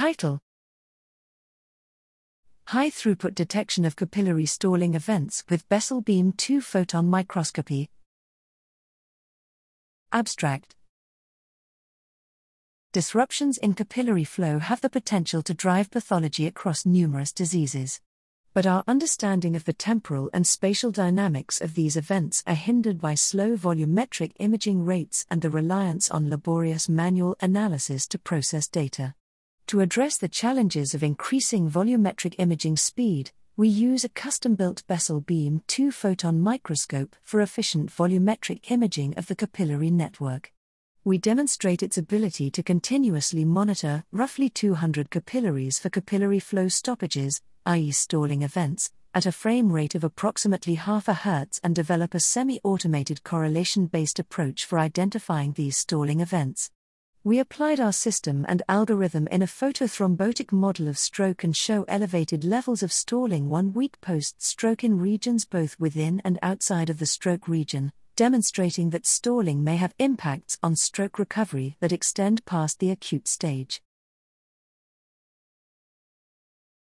Title High throughput detection of capillary stalling events with Bessel beam 2 photon microscopy. Abstract Disruptions in capillary flow have the potential to drive pathology across numerous diseases. But our understanding of the temporal and spatial dynamics of these events are hindered by slow volumetric imaging rates and the reliance on laborious manual analysis to process data. To address the challenges of increasing volumetric imaging speed, we use a custom built Bessel beam 2 photon microscope for efficient volumetric imaging of the capillary network we demonstrate its ability to continuously monitor roughly 200 capillaries for capillary flow stoppages, i.e., stalling events, at a frame rate of approximately half a hertz and develop a semi automated correlation based approach for identifying these stalling events. We applied our system and algorithm in a photothrombotic model of stroke and show elevated levels of stalling one week post stroke in regions both within and outside of the stroke region, demonstrating that stalling may have impacts on stroke recovery that extend past the acute stage.